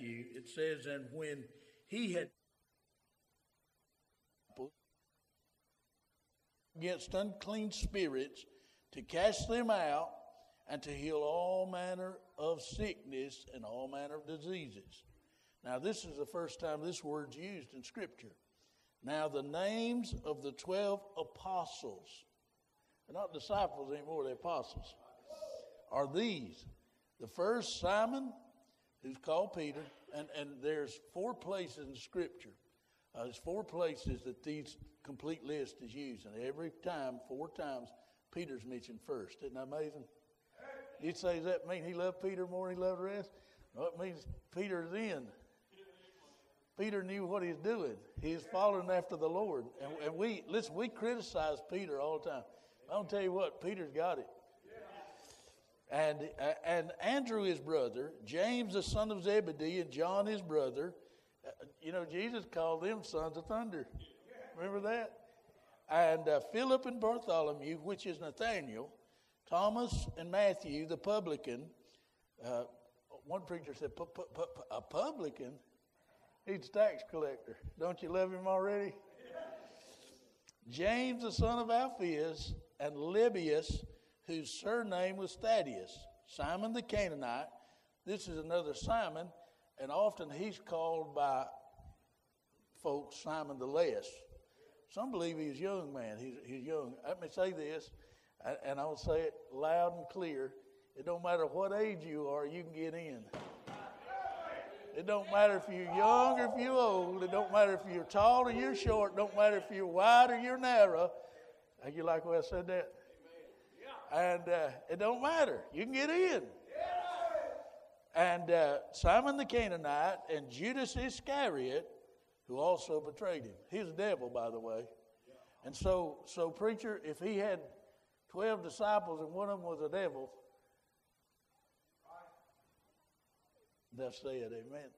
Matthew, it says, And when he had against unclean spirits to cast them out and to heal all manner of sickness and all manner of diseases. Now, this is the first time this word's used in Scripture. Now, the names of the 12 apostles, they're not disciples anymore, they're apostles, are these. The first, Simon, who's called Peter, and, and there's four places in Scripture. Uh, there's four places that these complete list is used, and every time, four times, Peter's mentioned first. Isn't that amazing? You'd say, does that mean he loved Peter more than he loved the rest? No, it means Peter's in. Peter knew what he's doing. He's following after the Lord. And, and we, listen, we criticize Peter all the time. I'll tell you what, Peter's got it. And, uh, and Andrew, his brother, James, the son of Zebedee, and John, his brother, uh, you know, Jesus called them sons of thunder. Remember that? And uh, Philip and Bartholomew, which is Nathaniel, Thomas and Matthew, the publican. Uh, one preacher said, A publican? He's a tax collector. Don't you love him already? James, the son of Alphaeus, and Lebbaeus, whose surname was Thaddeus. Simon the Canaanite. This is another Simon, and often he's called by folks Simon the Less. Some believe he's a young man. He's, he's young. Let me say this, and I'll say it loud and clear. It don't matter what age you are, you can get in. It don't matter if you're young or if you're old. It don't matter if you're tall or you're short. It don't matter if you're wide or you're narrow. You like the way I said that? And uh, it don't matter. You can get in. And uh, Simon the Canaanite and Judas Iscariot who also betrayed him. He's a devil, by the way. And so, so preacher, if he had 12 disciples and one of them was a devil, thus say it, amen.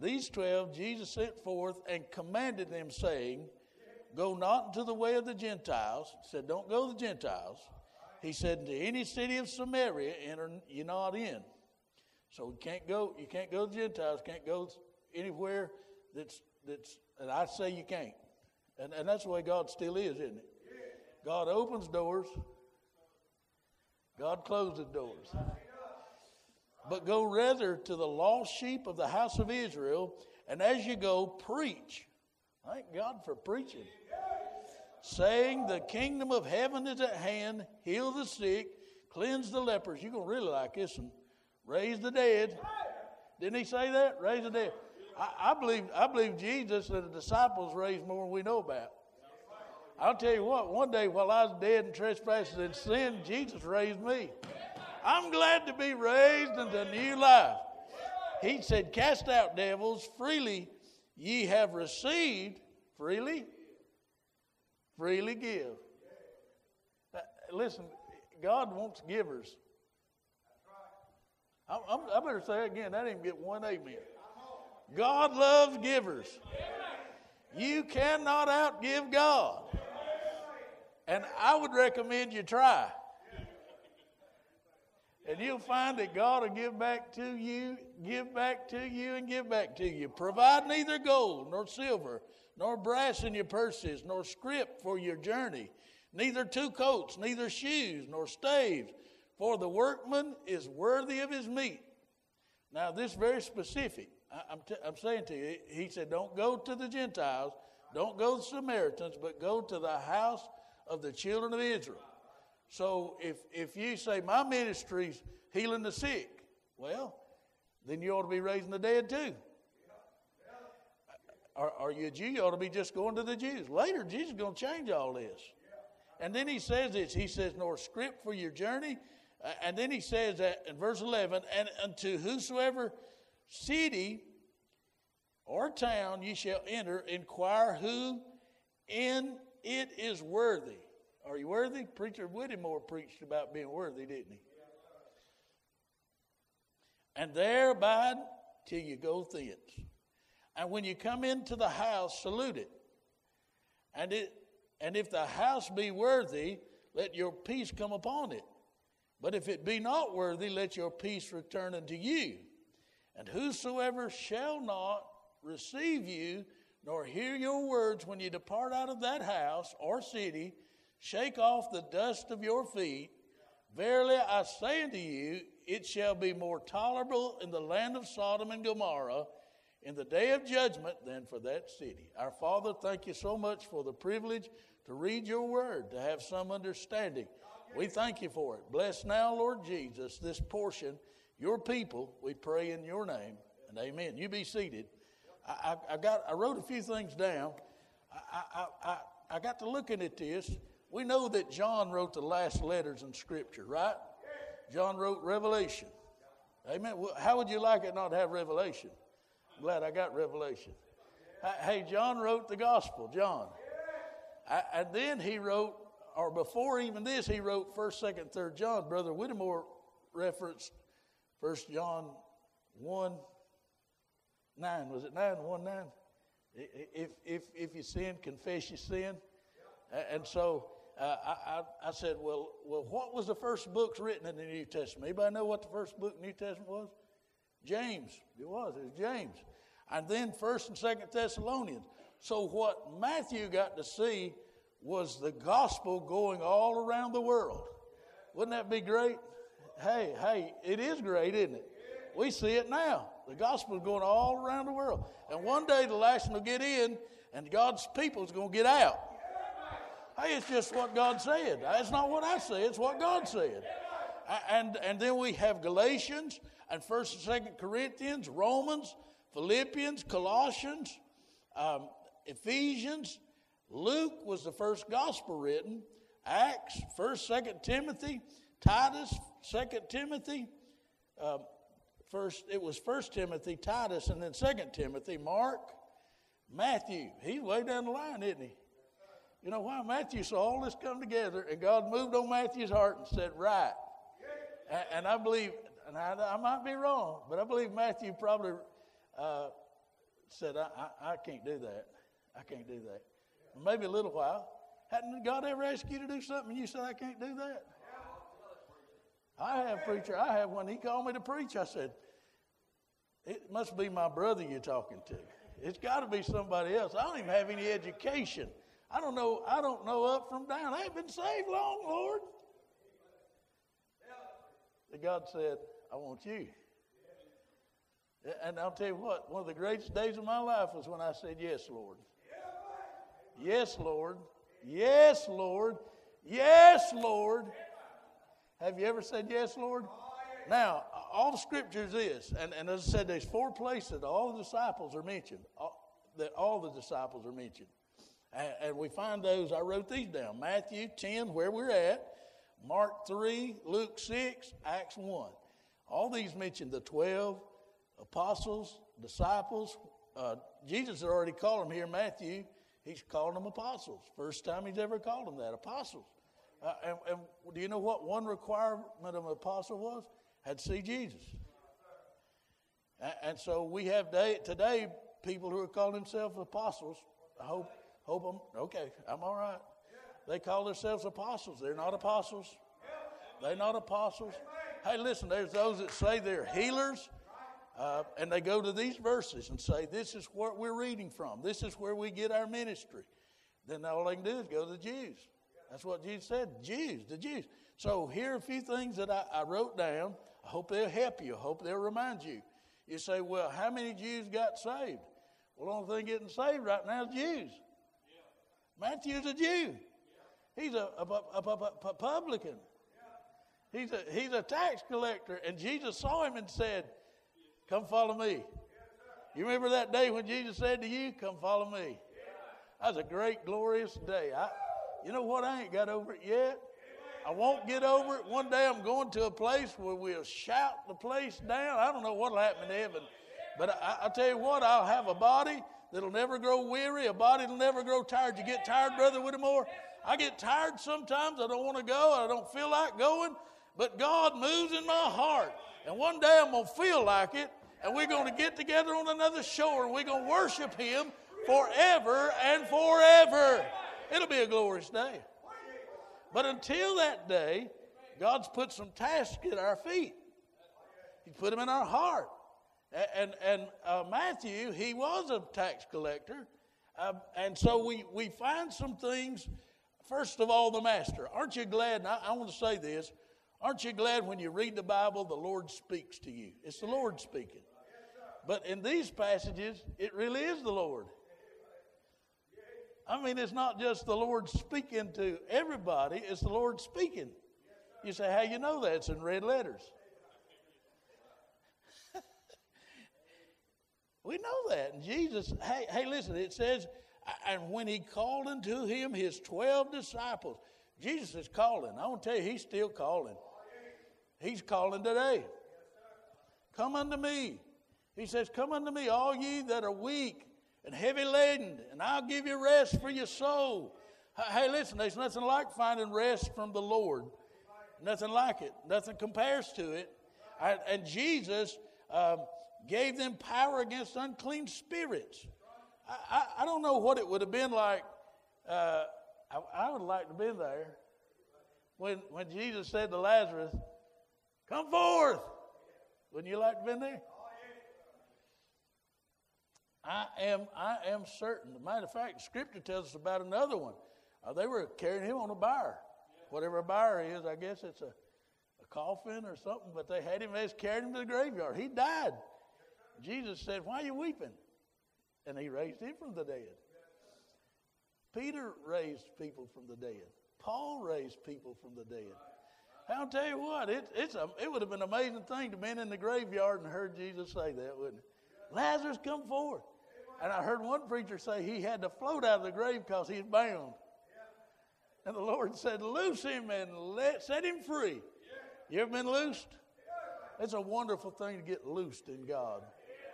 These 12 Jesus sent forth and commanded them, saying, Go not into the way of the Gentiles. He said, Don't go the Gentiles. He said, Into any city of Samaria, enter you're not in. So you can't go, you can't go to the Gentiles, can't go anywhere that's, that's and I say you can't. And, and that's the way God still is, isn't it? God opens doors, God closes doors. But go rather to the lost sheep of the house of Israel, and as you go, preach. Thank God for preaching. Saying, The kingdom of heaven is at hand, heal the sick, cleanse the lepers. You're going to really like this one. Raise the dead. Didn't he say that? Raise the dead. I, I, believe, I believe Jesus and the disciples raised more than we know about. I'll tell you what, one day while I was dead in trespasses and sin, Jesus raised me. I'm glad to be raised into new life. He said, Cast out devils, freely ye have received, freely, freely give. Listen, God wants givers. i i better say again. I didn't get one amen. God loves givers. You cannot outgive God. And I would recommend you try. And you'll find that God will give back to you, give back to you, and give back to you. Provide neither gold nor silver, nor brass in your purses, nor scrip for your journey, neither two coats, neither shoes, nor staves, for the workman is worthy of his meat. Now, this very specific. I, am t- I'm saying to you, he said, don't go to the Gentiles, don't go to the Samaritans, but go to the house of the children of Israel. So if, if you say, my ministry's healing the sick, well, then you ought to be raising the dead too. Are, are you a Jew? You ought to be just going to the Jews. Later, Jesus is going to change all this. And then he says this. He says, nor script for your journey. and then he says that in verse 11, and unto whosoever city or town ye shall enter, inquire who in it is worthy. Are you worthy? Preacher Whittemore preached about being worthy, didn't he? And there abide till you go thence. And when you come into the house, salute it. And it and if the house be worthy, let your peace come upon it. But if it be not worthy, let your peace return unto you. And whosoever shall not receive you, nor hear your words when you depart out of that house or city, shake off the dust of your feet. Verily I say unto you, it shall be more tolerable in the land of Sodom and Gomorrah in the day of judgment than for that city. Our Father, thank you so much for the privilege to read your word, to have some understanding. We thank you for it. Bless now, Lord Jesus, this portion, your people, we pray in your name, and amen. You be seated. I, I, I got, I wrote a few things down. I, I, I, I got to looking at this. We know that John wrote the last letters in Scripture, right? John wrote Revelation. Amen. How would you like it not to have Revelation? Glad I got Revelation. Hey, John wrote the Gospel, John. and then he wrote, or before even this, he wrote 1st, 2nd, 3rd John. Brother Whittemore referenced 1st John 1 9. Was it 9? 1 9? If, if, if you sin, confess your sin. And so uh, I, I, said, well, well, what was the first books written in the New Testament? Anybody know what the first book in the New Testament was? James. It was. It was James. And then First and Second Thessalonians. So what Matthew got to see was the gospel going all around the world. Wouldn't that be great? Hey, hey, it is great, isn't it? We see it now. The gospel is going all around the world. And one day the last one will get in, and God's people is going to get out. Hey, it's just what God said. It's not what I say, it's what God said. And, and then we have Galatians and 1st and 2nd Corinthians, Romans, Philippians, Colossians, um, Ephesians. Luke was the first gospel written. Acts, 1st, 2nd Timothy, Titus, 2nd Timothy. Um, first, it was 1st Timothy, Titus, and then 2nd Timothy, Mark, Matthew. He's way down the line, isn't he? You know why? Matthew saw all this come together, and God moved on Matthew's heart and said, Right. And, I believe, and I, I, might be wrong, but I believe Matthew probably uh, said, I, I, I, can't do that. I can't do that. Maybe a little while. Hadn't God ever asked you to do something and you said, I can't do that? I have, preacher. I have. one. he called me to preach, I said, It must be my brother you're talking to. It's got to be somebody else. I don't even have any education. I don't know, I don't know up from down. I ain't been saved long, Lord. And God said, I want you. And I'll tell you what, one of the greatest days of my life was when I said, Yes, Lord. Yes, Lord. Yes, Lord. Yes, Lord. Have you ever said yes, Lord? Now, all the scriptures is, and, and as I said, there's four places all the disciples are mentioned. All, that all the disciples are mentioned. And, and we find those, I wrote these down Matthew 10, where we're at, Mark 3, Luke 6, Acts 1. All these mention the 12 apostles, disciples. Uh, Jesus had already called them here, Matthew. He's called them apostles. First time he's ever called them that, apostles. Uh, and, and, do you know what one requirement of an apostle was? Had to see Jesus. And, and so we have day, today people who are calling themselves apostles. I hope Hope I'm okay. I'm all right. They call themselves apostles. They're not apostles. They're not apostles. Hey, listen, there's those that say they're healers, uh, and they go to these verses and say, This is what we're reading from. This is where we get our ministry. Then all they can do is go to the Jews. That's what Jesus said Jews, the Jews. So here are a few things that I, I wrote down. I hope they'll help you. I hope they'll remind you. You say, Well, how many Jews got saved? Well, the only thing getting saved right now is Jews. Matthew's a Jew. He's a, a, a, a publican. He's a, he's a tax collector. And Jesus saw him and said, Come follow me. You remember that day when Jesus said to you, Come follow me? That was a great, glorious day. I, you know what? I ain't got over it yet. I won't get over it. One day I'm going to a place where we'll shout the place down. I don't know what'll happen in heaven. But I, I tell you what, I'll have a body that'll never grow weary, a body that'll never grow tired. You get tired, Brother Whittemore? I get tired sometimes. I don't want to go. I don't feel like going. But God moves in my heart. And one day I'm going to feel like it. And we're going to get together on another shore and we're going to worship Him forever and forever. It'll be a glorious day. But until that day, God's put some tasks at our feet. He put them in our heart. And, and uh, Matthew, he was a tax collector. Uh, and so we, we find some things. First of all, the master. Aren't you glad? I, I want to say this. Aren't you glad when you read the Bible, the Lord speaks to you? It's the Lord speaking. But in these passages, it really is the Lord. I mean, it's not just the Lord speaking to everybody, it's the Lord speaking. You say, How you know that? It's in red letters. We know that. And Jesus, hey, hey, listen, it says, and when he called unto him his 12 disciples, Jesus is calling. I want to tell you, he's still calling. He's calling today. Come unto me. He says, Come unto me, all ye that are weak and heavy laden, and I'll give you rest for your soul. Hey, listen, there's nothing like finding rest from the Lord. Nothing like it. Nothing compares to it. And Jesus um, gave them power against unclean spirits. I, I, I, don't know what it would have been like. Uh, I, I, would like to been there when, when Jesus said to Lazarus, Come forth. Wouldn't you like to have been there? I am, I am certain. matter of fact, Scripture tells us about another one. Uh, they were carrying him on a bier. Whatever a bier is, I guess it's a, a coffin or something, but they had him, they carried him to the graveyard. He died. Jesus said, Why are you weeping? And he raised him from the dead. Peter raised people from the dead. Paul raised people from the dead. I'll tell you what, it, it's a, it would have been an amazing thing to be in the graveyard and heard Jesus say that, wouldn't it? Lazarus, come forth. And I heard one preacher say he had to float out of the grave because he's bound. And the Lord said, Loose him and let, set him free. You ever been loosed? It's a wonderful thing to get loosed in God.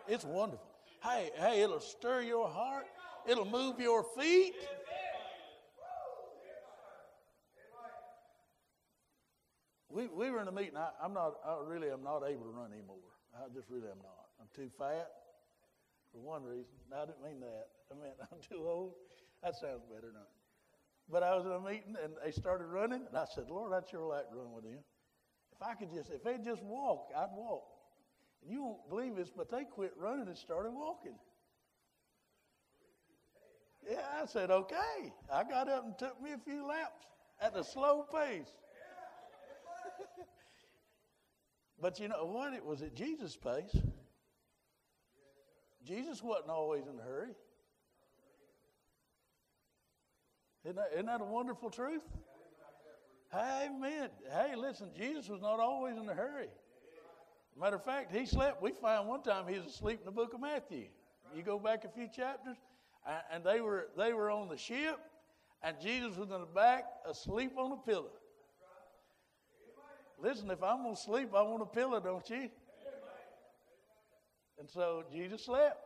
It's wonderful. Hey, hey, it'll stir your heart. It'll move your feet. We, we were in a meeting. I, am not, I really am not able to run anymore. I just really am not. I'm too fat for one reason. No, I didn't mean that. I meant I'm too old. That sounds better, not. But I was in a meeting and they started running, and I said, Lord, I'd sure like to run with them. If I could just, if they'd just walk, I'd walk. You won't believe this, but they quit running and started walking. Yeah, I said, okay. I got up and took me a few laps at a slow pace. but you know what? It was at Jesus' pace. Jesus wasn't always in a hurry. Isn't that, isn't that a wonderful truth? Amen. Hey, listen, Jesus was not always in a hurry. Matter of fact, he slept. We found one time he was asleep in the book of Matthew. You go back a few chapters, and they were they were on the ship, and Jesus was in the back asleep on a pillow. Listen, if I'm gonna sleep, I want a pillow, don't you? And so Jesus slept.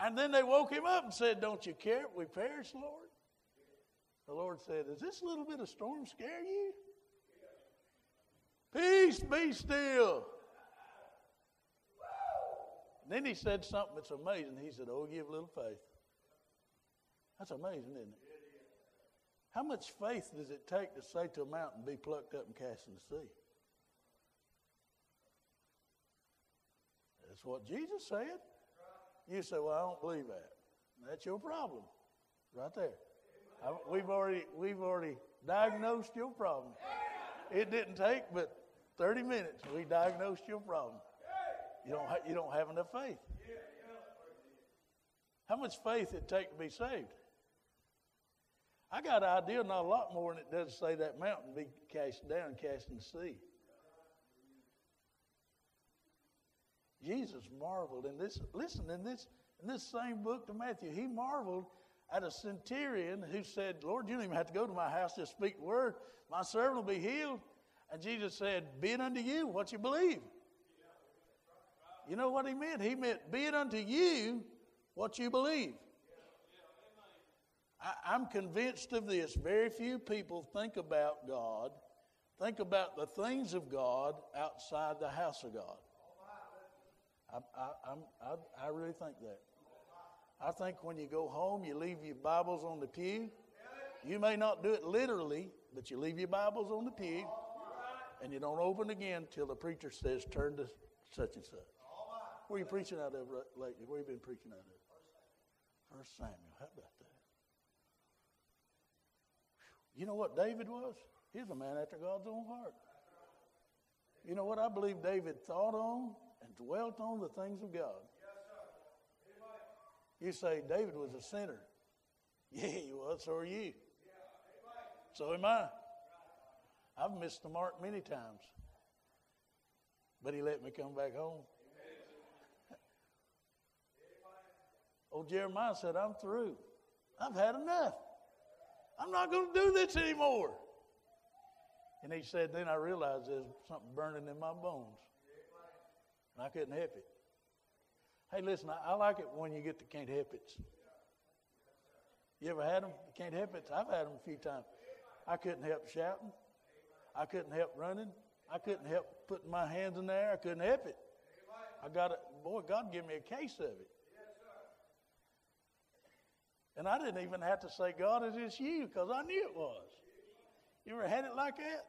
And then they woke him up and said, Don't you care we perish, Lord? The Lord said, Does this little bit of storm scare you? Peace, be still. Then he said something that's amazing. He said, Oh, give a little faith. That's amazing, isn't it? How much faith does it take to say to a mountain, Be plucked up and cast in the sea? That's what Jesus said. You say, Well, I don't believe that. That's your problem. Right there. I, we've already we've already diagnosed your problem. It didn't take but 30 minutes. We diagnosed your problem. You don't ha- you don't have enough faith. How much faith it take to be saved? I got an idea, not a lot more than it does to say that mountain be cast down, cast in the sea. Jesus marveled in this. Listen, in this in this same book to Matthew, he marveled at a centurion who said, Lord, you don't even have to go to my house, just speak the word. My servant will be healed. And Jesus said, Be it unto you what you believe. You know what he meant? He meant, Be it unto you what you believe. I, I'm convinced of this. Very few people think about God, think about the things of God outside the house of God. I, I, I, I really think that. I think when you go home, you leave your Bibles on the pew. You may not do it literally, but you leave your Bibles on the pew and you don't open again till the preacher says, turn to such and such. Where are you preaching out of lately? Where have you been preaching out of? First Samuel. How about that? You know what David was? He's a man after God's own heart. You know what I believe David thought on and dwelt on the things of God. You say David was a sinner. Yeah, he was. So are you. So am I. I've missed the mark many times. But he let me come back home. Old Jeremiah said, I'm through. I've had enough. I'm not going to do this anymore. And he said, Then I realized there's something burning in my bones. And I couldn't help it. Hey, listen, I, I like it when you get the can't help it. You ever had them? Can't help it. I've had them a few times. I couldn't help shouting. I couldn't help running. I couldn't help putting my hands in the air. I couldn't help it. I got it. Boy, God gave me a case of it. And I didn't even have to say, God, is this you? Because I knew it was. You ever had it like that?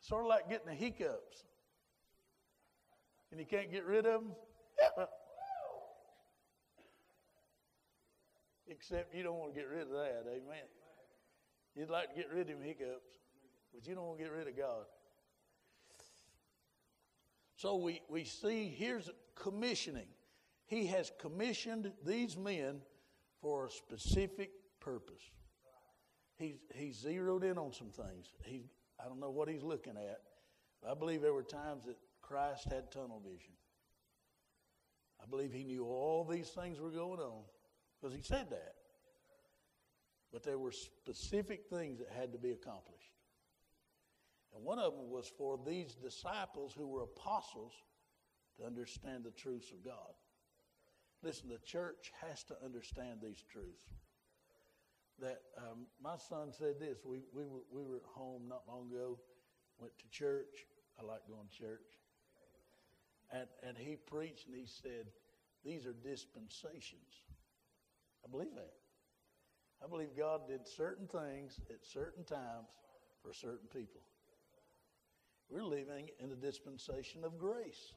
Sort of like getting the hiccups. And you can't get rid of them. Except you don't want to get rid of that. Amen. You'd like to get rid of them hiccups, but you don't want to get rid of God. So we, we see here's commissioning. He has commissioned these men for a specific purpose. He's, he's zeroed in on some things. He, I don't know what he's looking at. I believe there were times that Christ had tunnel vision. I believe he knew all these things were going on because he said that. But there were specific things that had to be accomplished. And one of them was for these disciples who were apostles to understand the truths of God. Listen, the church has to understand these truths. That um, my son said this. We, we, were, we were at home not long ago, went to church. I like going to church. And, and he preached and he said, These are dispensations. I believe that. I believe God did certain things at certain times for certain people. We're living in the dispensation of grace.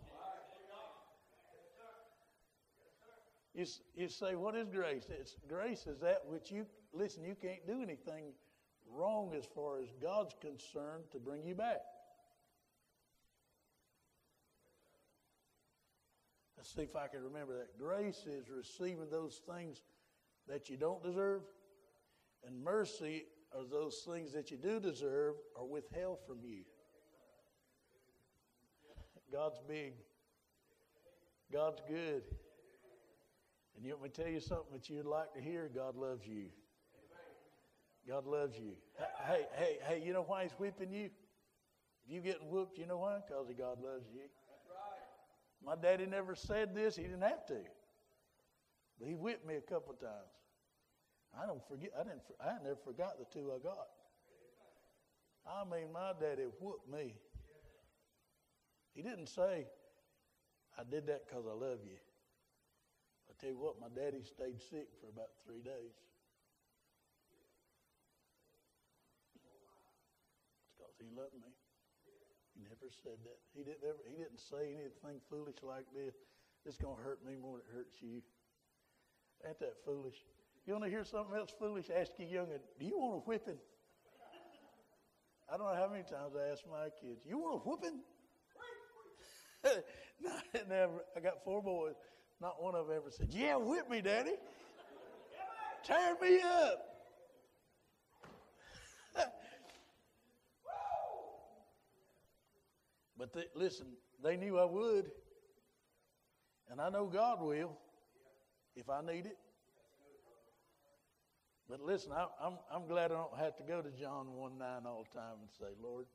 You, you say, what is grace? It's, grace is that which you, listen, you can't do anything wrong as far as God's concerned to bring you back. Let's see if I can remember that. Grace is receiving those things that you don't deserve, and mercy are those things that you do deserve are withheld from you. God's big. God's good. And you want me to tell you something that you'd like to hear? God loves you. God loves you. Hey, hey, hey, you know why he's whipping you? If you getting whooped, you know why? Because God loves you. That's right. My daddy never said this. He didn't have to. But he whipped me a couple times. I don't forget. I didn't. I never forgot the two I got. I mean, my daddy whooped me. He didn't say, "I did that because I love you." Tell you what, my daddy stayed sick for about three days. It's because he loved me. He never said that. He didn't ever. He didn't say anything foolish like this. It's to hurt me more than it hurts you. Ain't that foolish? You want to hear something else foolish? Ask your youngin, do you want a whipping? I don't know how many times I ask my kids, you want a whipping? no, never. I got four boys. Not one of them ever said, Yeah, whip me, Daddy. Tear me up. but they, listen, they knew I would. And I know God will if I need it. But listen, I, I'm, I'm glad I don't have to go to John 1 9 all the time and say, Lord,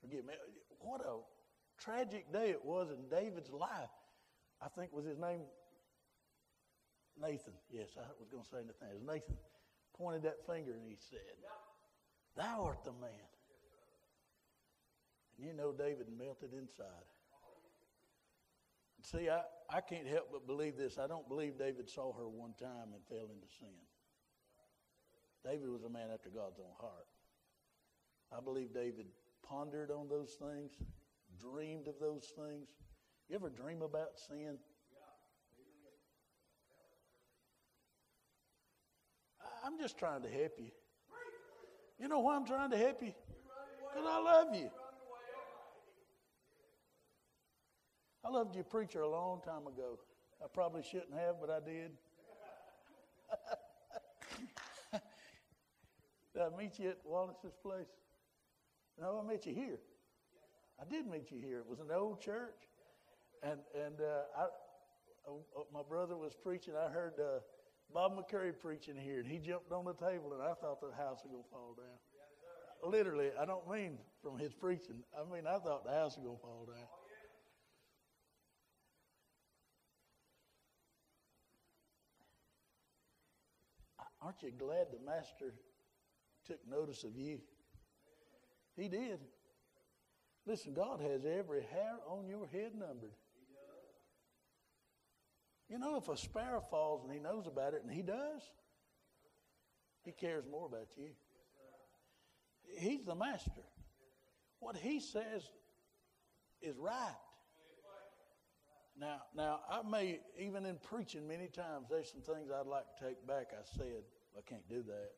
forgive me. What a tragic day it was in David's life. I think was his name Nathan. Yes, I was going to say Nathan. Nathan pointed that finger and he said, Thou art the man. And you know David melted inside. See, I, I can't help but believe this. I don't believe David saw her one time and fell into sin. David was a man after God's own heart. I believe David pondered on those things, dreamed of those things. You ever dream about sin? I'm just trying to help you. You know why I'm trying to help you? Because I love you. I loved your preacher a long time ago. I probably shouldn't have, but I did. did I meet you at Wallace's place? No, I met you here. I did meet you here. It was an old church, and and uh, I, uh, my brother was preaching. I heard uh, Bob McCurry preaching here, and he jumped on the table, and I thought the house was gonna fall down. Literally, I don't mean from his preaching. I mean I thought the house was gonna fall down. Aren't you glad the Master took notice of you? He did. Listen, God has every hair on your head numbered. You know, if a sparrow falls and he knows about it, and he does, he cares more about you. He's the master. What he says is right. Now, now I may even in preaching many times there's some things I'd like to take back. I said I can't do that.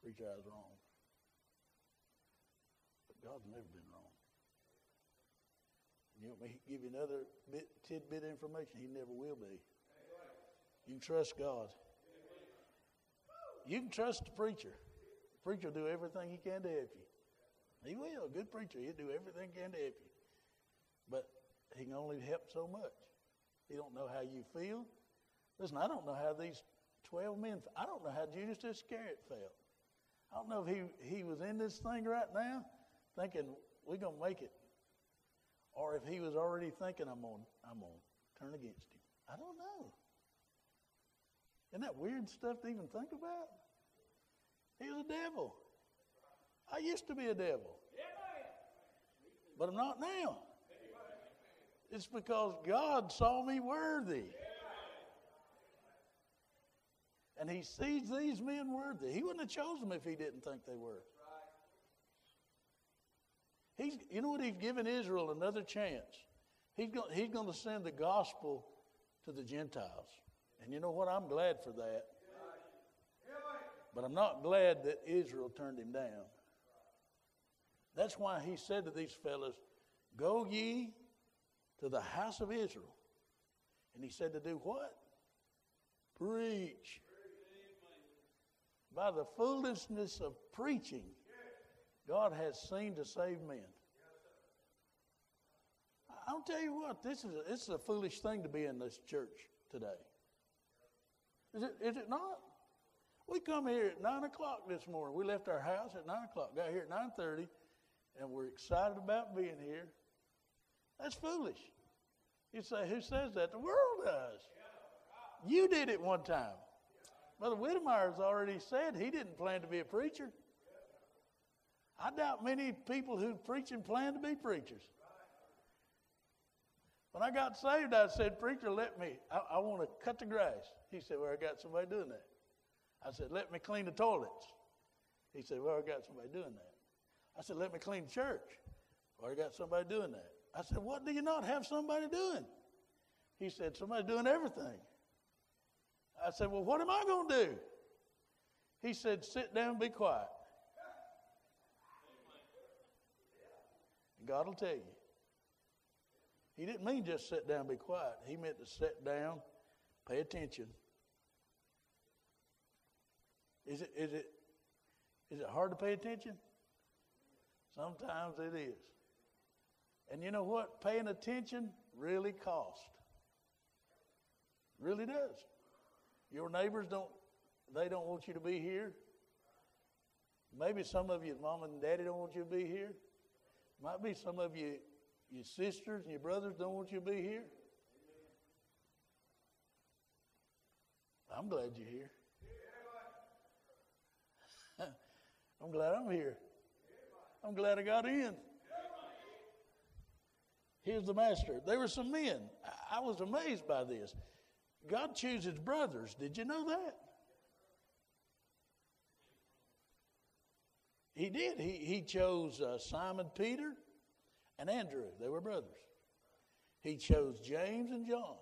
Preacher, I was wrong. But God's never been wrong. You to give you another bit, tidbit of information? He never will be. You can trust God. You can trust the preacher. The preacher will do everything he can to help you. He will. A good preacher, he'll do everything he can to help you. But he can only help so much. He don't know how you feel. Listen, I don't know how these 12 men, I don't know how Judas Iscariot felt. I don't know if he, he was in this thing right now thinking, we're going to make it. Or if he was already thinking, I'm going I'm to turn against him. I don't know. Isn't that weird stuff to even think about? He was a devil. I used to be a devil. But I'm not now. It's because God saw me worthy. And he sees these men worthy. He wouldn't have chosen them if he didn't think they were. He's, you know what? He's given Israel another chance. He's he's going to send the gospel to the Gentiles. And you know what? I'm glad for that. But I'm not glad that Israel turned him down. That's why he said to these fellows, Go ye to the house of Israel. And he said to do what? Preach. By the foolishness of preaching, God has seen to save men. I'll tell you what, this is a, this is a foolish thing to be in this church today. Is it, is it not? We come here at 9 o'clock this morning. We left our house at 9 o'clock, got here at 9.30, and we're excited about being here. That's foolish. You say, who says that? The world does. You did it one time. Brother Whittemore's already said he didn't plan to be a preacher. I doubt many people who preach and plan to be preachers. When I got saved, I said, Preacher, let me, I, I want to cut the grass. He said, Well, I got somebody doing that. I said, Let me clean the toilets. He said, Well, I got somebody doing that. I said, Let me clean the church. Well, I got somebody doing that. I said, What do you not have somebody doing? He said, Somebody's doing everything. I said, Well, what am I going to do? He said, Sit down and be quiet. And God will tell you. He didn't mean just sit down and be quiet. He meant to sit down, pay attention. Is it, is it, is it hard to pay attention? Sometimes it is. And you know what? Paying attention really costs. Really does. Your neighbors don't, they don't want you to be here. Maybe some of you, mom and daddy don't want you to be here. Might be some of you, your sisters and your brothers don't want you to be here. I'm glad you're here. I'm glad I'm here. I'm glad I got in. Here's the master. There were some men. I was amazed by this. God chooses brothers. Did you know that? He did. He, he chose uh, Simon Peter and Andrew. They were brothers. He chose James and John.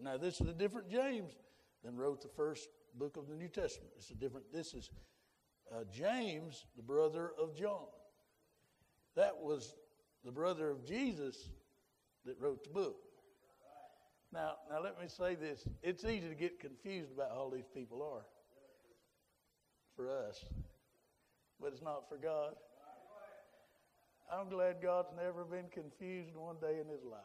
Now, this is a different James than wrote the first book of the New Testament. It's a different, this is uh, James, the brother of John. That was the brother of Jesus that wrote the book. Now, now let me say this. It's easy to get confused about how these people are for us, but it's not for God. I'm glad God's never been confused one day in his life.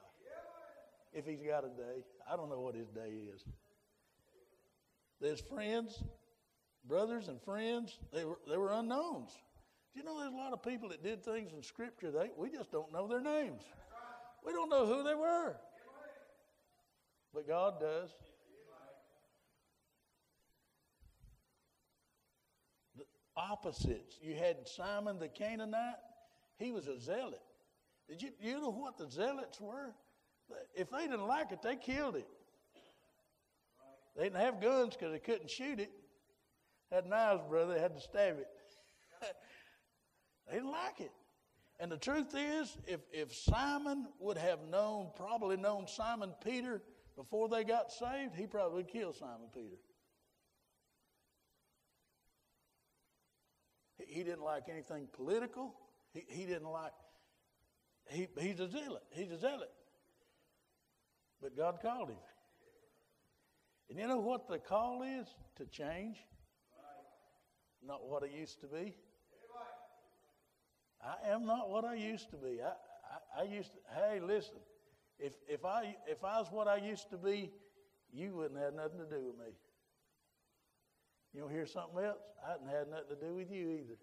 If he's got a day. I don't know what his day is. There's friends, brothers and friends, they were, they were unknowns. Do you know there's a lot of people that did things in Scripture, they, we just don't know their names. We don't know who they were. But God does. The opposites. You had Simon the Canaanite, he was a zealot. Did you, you know what the zealots were? If they didn't like it, they killed it. They didn't have guns because they couldn't shoot it. Had knives, brother, they had to stab it. they didn't like it. And the truth is, if, if Simon would have known, probably known Simon Peter before they got saved, he probably would kill Simon Peter. He, didn't like anything political. He, he didn't like, he, he's a zealot. He's a zealot. But God called him. And you know what the call is? To change. Not what I used to be. I am not what I used to be. I, I, I used to, hey, listen, if, if, I, if I was what I used to be, you wouldn't have nothing to do with me. You want hear something else? I hadn't had nothing to do with you either.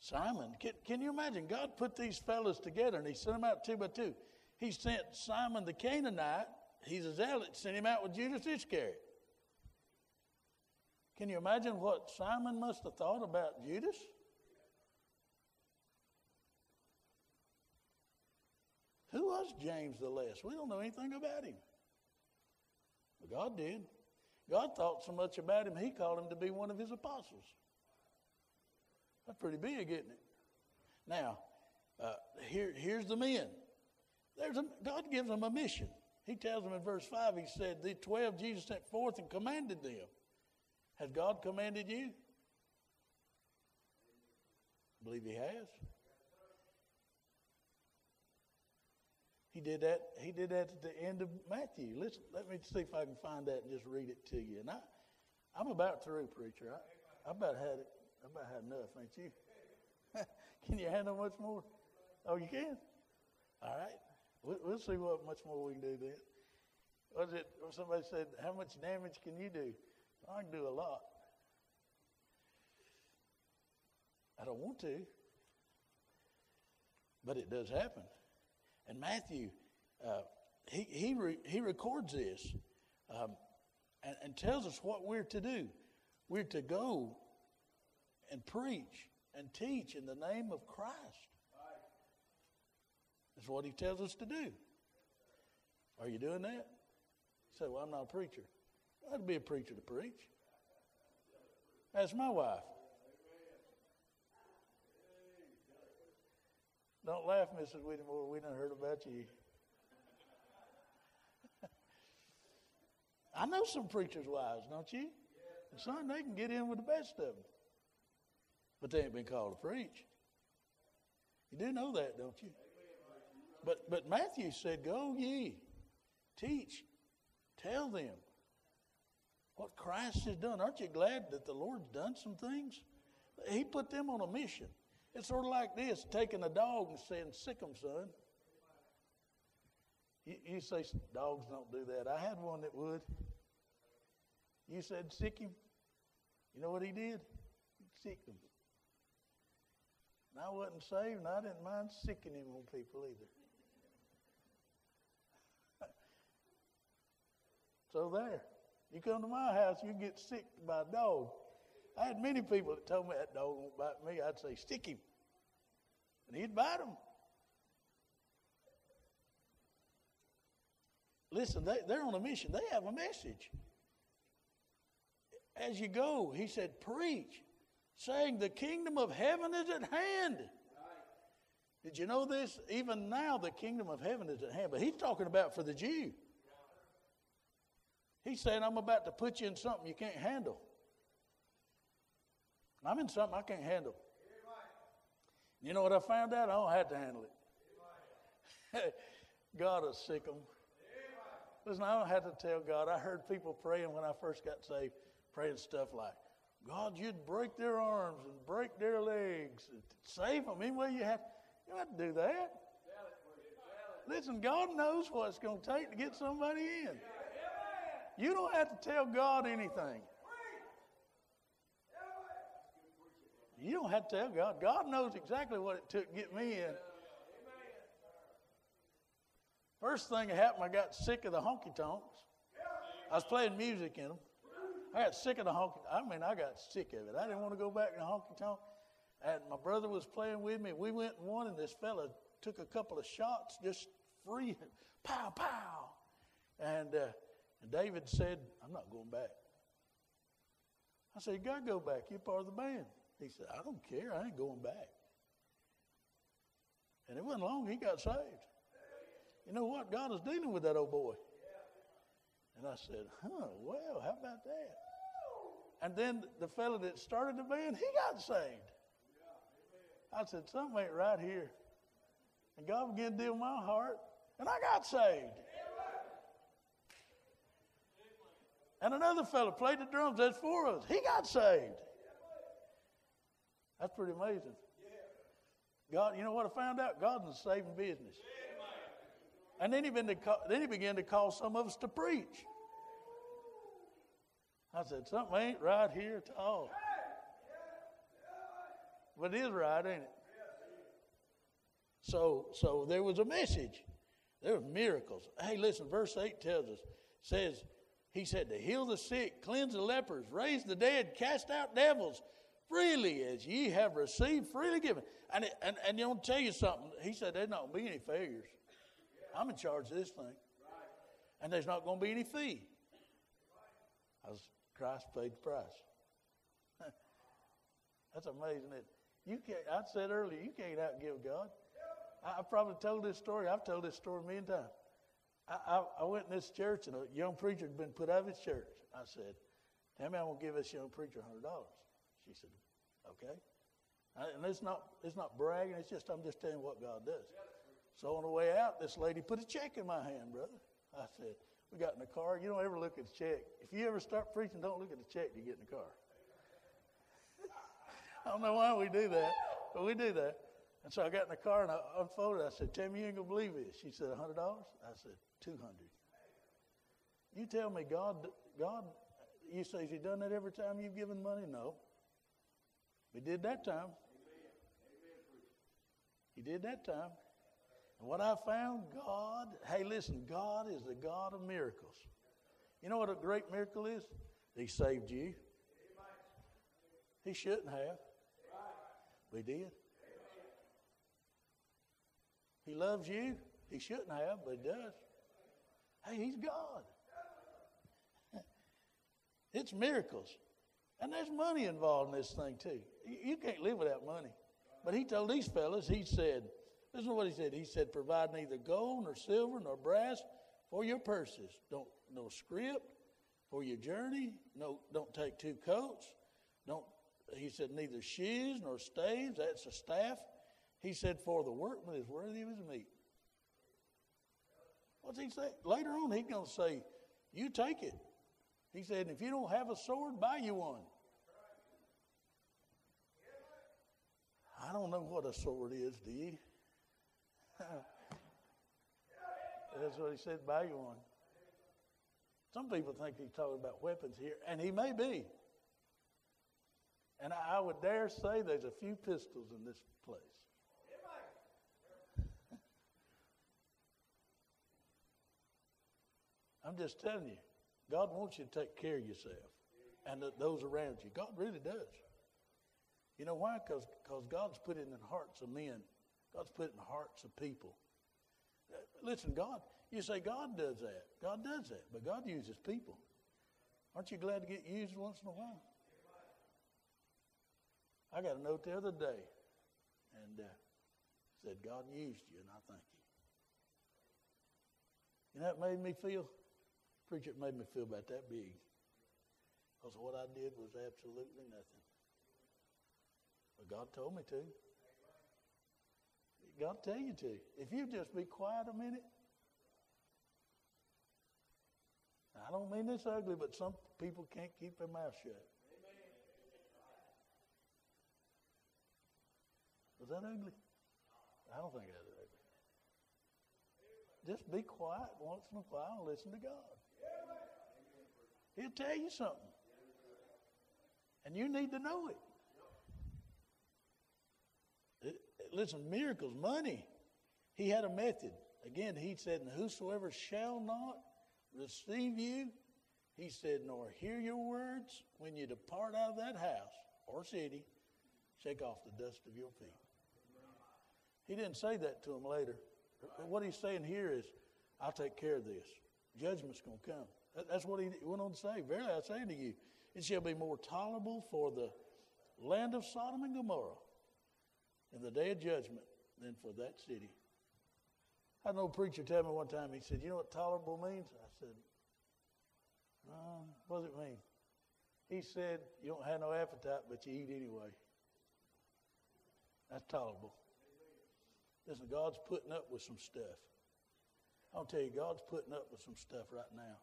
Simon, can, can you imagine? God put these fellows together and he sent them out two by two. He sent Simon the Canaanite, he's a zealot, sent him out with Judas Iscariot. Can you imagine what Simon must have thought about Judas? Who was James the Less? We don't know anything about him. But God did. God thought so much about him, he called him to be one of his apostles. That's pretty big, isn't it? Now, uh, here, here's the men. There's a, God gives them a mission. He tells them in verse 5, He said, The 12 Jesus sent forth and commanded them. Has God commanded you? I believe He has. He did that. He did that at the end of Matthew. Listen, let me see if I can find that and just read it to you. And I, I'm about through, preacher. I, I about had it. I about had enough, ain't you? can you handle much more? Oh, you can? All right. We'll, we'll see what much more we can do then. Was it? Somebody said, "How much damage can you do?" I can do a lot. I don't want to, but it does happen. And Matthew, uh, he he re, he records this um, and, and tells us what we're to do. We're to go and preach and teach in the name of Christ. That's what he tells us to do. Are you doing that? You say, well, I'm not a preacher. I'd be a preacher to preach. That's my wife. Don't laugh, Mrs. Whittemore. We done heard about you. I know some preachers' wives, don't you? And son, they can get in with the best of them but they ain't been called to preach. You do know that, don't you? But but Matthew said, "Go ye, teach, tell them what Christ has done." Aren't you glad that the Lord's done some things? He put them on a mission. It's sort of like this: taking a dog and saying, Sick him, son." You, you say dogs don't do that. I had one that would. You said sick him. You know what he did? He sicked him. And I wasn't saved, and I didn't mind sicking him on people either. so there. You come to my house, you get sick by a dog. I had many people that told me that dog won't bite me. I'd say, stick him. And he'd bite them. Listen, they, they're on a mission. They have a message. As you go, he said, preach. saying, The kingdom of heaven is at hand. Did you know this? Even now, the kingdom of heaven is at hand. But he's talking about for the Jew. He's saying, I'm about to put you in something you can't handle. I'm in something I can't handle. You know what I found out? I don't have to handle it. God will sick them. Listen, I don't have to tell God. I heard people praying when I first got saved, praying stuff like, God, you'd break their arms and break their legs and save them any you have. You don't have to do that. Listen, God knows what it's going to take to get somebody in. You don't have to tell God anything. You don't have to tell God. God knows exactly what it took to get me in. First thing that happened, I got sick of the honky tonks. I was playing music in them. I got sick of the honky. I mean, I got sick of it. I didn't want to go back to the honky tonk. And my brother was playing with me. We went and won, and this fella took a couple of shots, just free, pow, pow. And, uh, and David said, I'm not going back. I said, You got to go back. You're part of the band. He said, I don't care. I ain't going back. And it wasn't long, he got saved. You know what? God is dealing with that old boy. And I said, huh, well, how about that? And then the fellow that started the band, he got saved. I said, something ain't right here. And God began to deal with my heart, and I got saved. And another fellow played the drums. that's for us. He got saved. That's pretty amazing. God, you know what I found out? God's in the saving business. And then he, to call, then he began to call some of us to preach. I said, something ain't right here at all. But it is right, ain't it? So, so there was a message. There were miracles. Hey, listen, verse 8 tells us, says, he said, to heal the sick, cleanse the lepers, raise the dead, cast out devils, freely as ye have received, freely given. And, it, and, and to tell you something. He said, there's not going to be any failures. I'm in charge of this thing. And there's not going to be any fee. As Christ paid the price. That's amazing. It you can't. I said earlier, you can't outgive God. I, I probably told this story. I've told this story million times. I, I, I, went in this church and a young preacher had been put out of his church. I said, "Tammy, I'm gonna give this young preacher a hundred dollars." She said, "Okay." And it's not it's not bragging. It's just I'm just telling you what God does. So on the way out, this lady put a check in my hand, brother. I said, we got in the car. You don't ever look at the check. If you ever start preaching, don't look at the check to get in the car. I don't know why we do that, but we do that. And so I got in the car and I unfolded. I said, Tammy, you ain't going to believe this. She said, $100? I said, 200 You tell me, God, God, you say, has he done that every time you've given money? No. He did that time. He did that time. And what I found, God, hey, listen, God is the God of miracles. You know what a great miracle is? He saved you. He shouldn't have. But he did. He loves you. He shouldn't have, but he does. Hey, he's God. it's miracles. And there's money involved in this thing, too. You can't live without money. But he told these fellas, he said, Listen to what he said. He said, Provide neither gold nor silver nor brass for your purses. Don't no scrip for your journey. No, don't take two coats. Don't he said, neither shoes nor staves, that's a staff. He said, for the workman is worthy of his meat. What's he say? Later on, he's going to say, you take it. He said, if you don't have a sword, buy you one. I don't know what a sword is, do you? That's what he said, buy you one. Some people think he's talking about weapons here, and he may be. And I would dare say there's a few pistols in this place. I'm just telling you, God wants you to take care of yourself and those around you. God really does. You know why? Because God's put it in the hearts of men. God's put it in the hearts of people. Listen, God, you say God does that. God does that, but God uses people. Aren't you glad to get used once in a while? I got a note the other day, and uh, said, God used you, and I thank you. You know, made me feel, preacher, it made me feel about that big. Because what I did was absolutely nothing. God told me to. God tell you to. If you just be quiet a minute. I don't mean this ugly, but some people can't keep their mouth shut. Was that ugly? I don't think that's ugly. Just be quiet once in a while and listen to God. He'll tell you something. And you need to know it. it listen, miracles, money. He had a method. Again, he said, And whosoever shall not receive you, he said, nor hear your words when you depart out of that house or city, shake off the dust of your feet. He didn't say that to him later. What he's saying here is, I'll take care of this. Judgment's going to come. That's what he went on to say. Verily, I say to you, it shall be more tolerable for the land of Sodom and Gomorrah in the day of judgment than for that city. I had an old preacher tell me one time, he said, You know what tolerable means? I said, uh, What does it mean? He said, You don't have no appetite, but you eat anyway. That's tolerable. Listen, God's putting up with some stuff. I'll tell you, God's putting up with some stuff right now.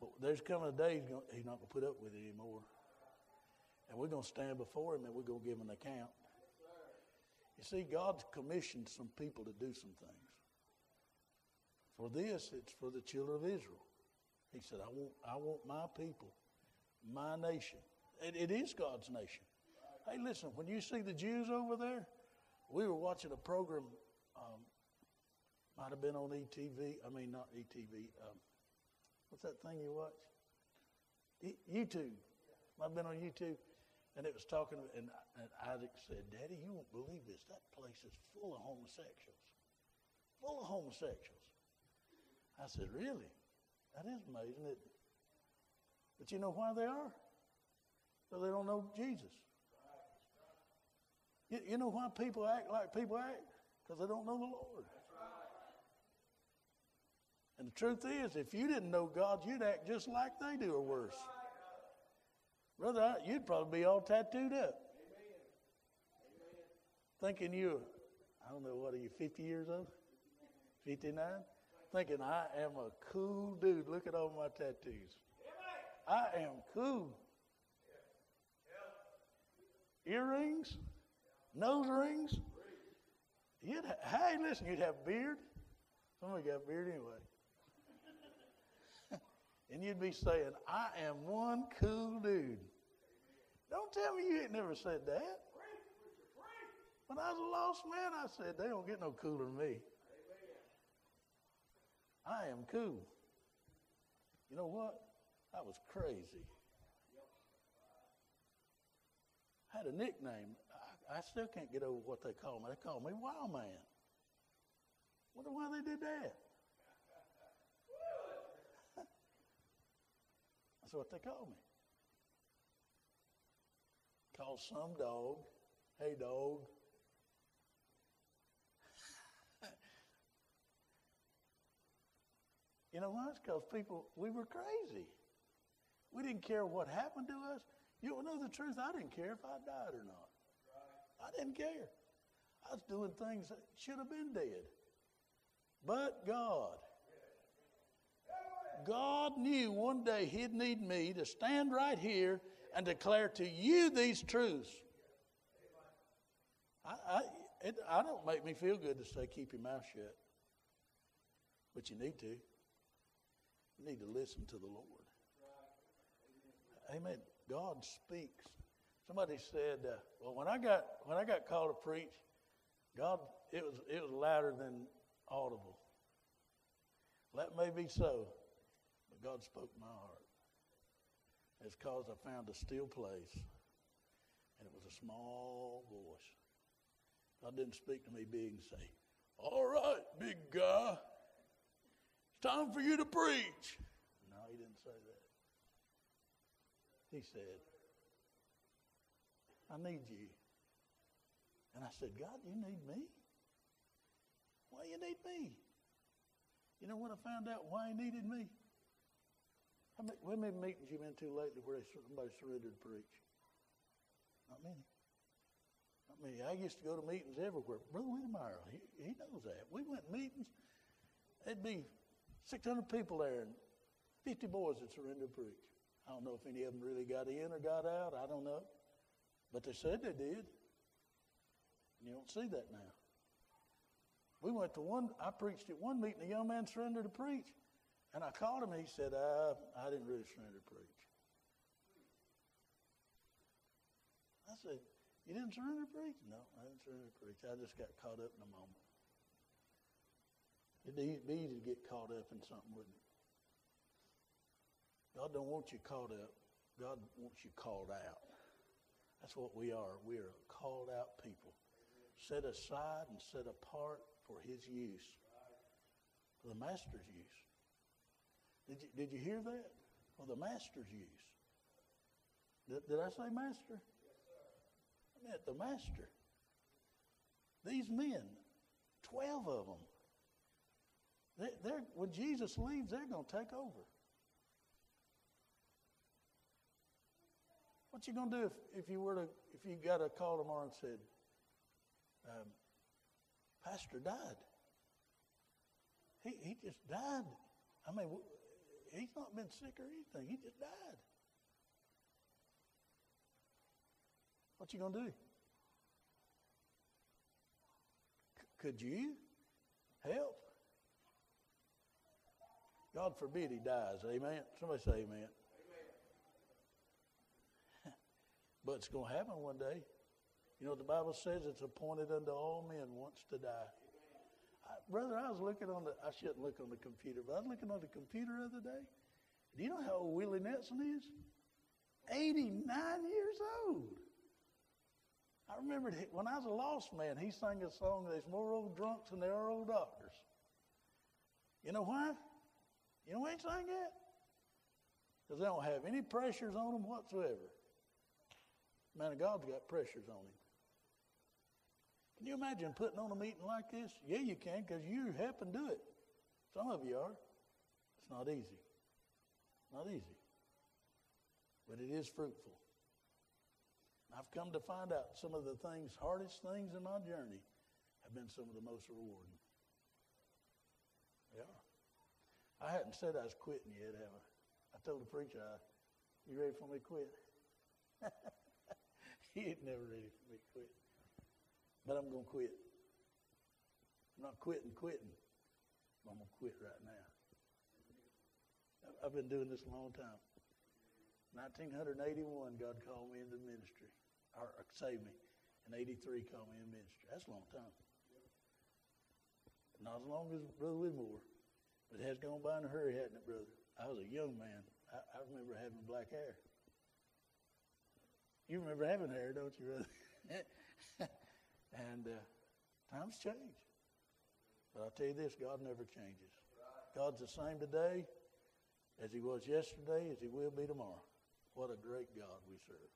But there's coming a day he's, going, he's not going to put up with it anymore. And we're going to stand before him and we're going to give him an account. You see, God's commissioned some people to do some things. For this, it's for the children of Israel. He said, I want, I want my people, my nation. It, it is God's nation. Hey, listen, when you see the Jews over there, we were watching a program, um, might have been on ETV. I mean, not ETV. Um, what's that thing you watch? E- YouTube. Might have been on YouTube. And it was talking, and, and Isaac said, Daddy, you won't believe this. That place is full of homosexuals. Full of homosexuals. I said, Really? That is amazing, it? But you know why they are? Because they don't know Jesus. You, you know why people act like people act? Because they don't know the Lord. And the truth is, if you didn't know God, you'd act just like they do or worse. Brother, you'd probably be all tattooed up. Thinking you, I don't know, what are you, 50 years old? 59? Thinking I am a cool dude. Look at all my tattoos. I am cool. Earrings? nose rings. You'd ha- hey, listen, you'd have beard. Somebody got beard anyway. And you'd be saying, I am one cool dude. Don't tell me you ain't never said that. When I was a lost man, I said, they don't get no cooler than me. I am cool. You know what? I was crazy. I had a nickname. I still can't get over what they call me. They call me Wild Man. Wonder why they did that. That's what they call me. Call some dog, hey dog. you know why? It's because people, we were crazy. We didn't care what happened to us. You know the truth. I didn't care if I died or not. I didn't care. I was doing things that should have been dead. But God, God knew one day He'd need me to stand right here and declare to you these truths. I, I, it, I don't make me feel good to say keep your mouth shut, but you need to. You need to listen to the Lord. Amen. God speaks Somebody said, uh, "Well, when I got when I got called to preach, God it was it was louder than audible. That may be so, God spoke my heart. It's because I found a still place, and it was a small voice. God didn't speak to me big and say, "All right, big guy, it's time for you to preach." No, He didn't say that. He said, I need you. And I said, God, you need me? Why you need me? You know what I found out why he needed me? How many, how many meetings you been to lately where somebody surrendered to preach? Not many. Not many. I used to go to meetings everywhere. Brother Whittemore, he, he knows that. We went to meetings. There'd be 600 people there and 50 boys that surrendered to preach. I don't know if any of them really got in or got out. I don't know. But they said they did. And You don't see that now. We went to one, I preached at one meeting, a young man surrendered to preach. And I called him, he said, uh, I didn't really surrender to preach. I said, You didn't surrender to preach? No, I didn't surrender to preach. I just got caught up in a moment. It'd be easy to get caught up in something, wouldn't it? God don't want you caught up. God wants you called out. That's what we are. We are called out people. Set aside and set apart for his use, for the master's use. Did you, did you hear that? For the master's use. Did, did I say master? I meant the master. These men, 12 of them, they, they're, when Jesus leaves, they're going to take over. What you going to do if, if you were to, if you got a call tomorrow and said, um, Pastor died. He, he just died. I mean, he's not been sick or anything. He just died. What you going to do? C- could you help? God forbid he dies. Amen. Somebody say amen. amen. but it's going to happen one day. You know, the Bible says it's appointed unto all men once to die. Brother, I was looking on the, I shouldn't look on the computer, but I was looking on the computer the other day. Do you know how old Willie Nelson is? 89 years old. I remember when I was a lost man, he sang a song, There's more old drunks than there are old doctors. You know why? You know why he sang that? Because they don't have any pressures on them whatsoever. Man of God's got pressures on him. Can you imagine putting on a meeting like this? Yeah, you can because you help and do it. Some of you are. It's not easy. Not easy. But it is fruitful. I've come to find out some of the things, hardest things in my journey have been some of the most rewarding. Are. I hadn't said I was quitting yet, have I? I told the preacher, I, you ready for me to quit? he ain't never ready for me to quit. But I'm going to quit. I'm not quitting, quitting. I'm going to quit right now. I've been doing this a long time. 1981, God called me into ministry, or uh, saved me. And 83 called me in ministry. That's a long time. Not as long as Brother Whittemore, but it has gone by in a hurry, hasn't it, brother? I was a young man. I, I remember having black hair. You remember having hair, don't you, brother? And uh, times change. But I'll tell you this God never changes. God's the same today as he was yesterday, as he will be tomorrow. What a great God we serve.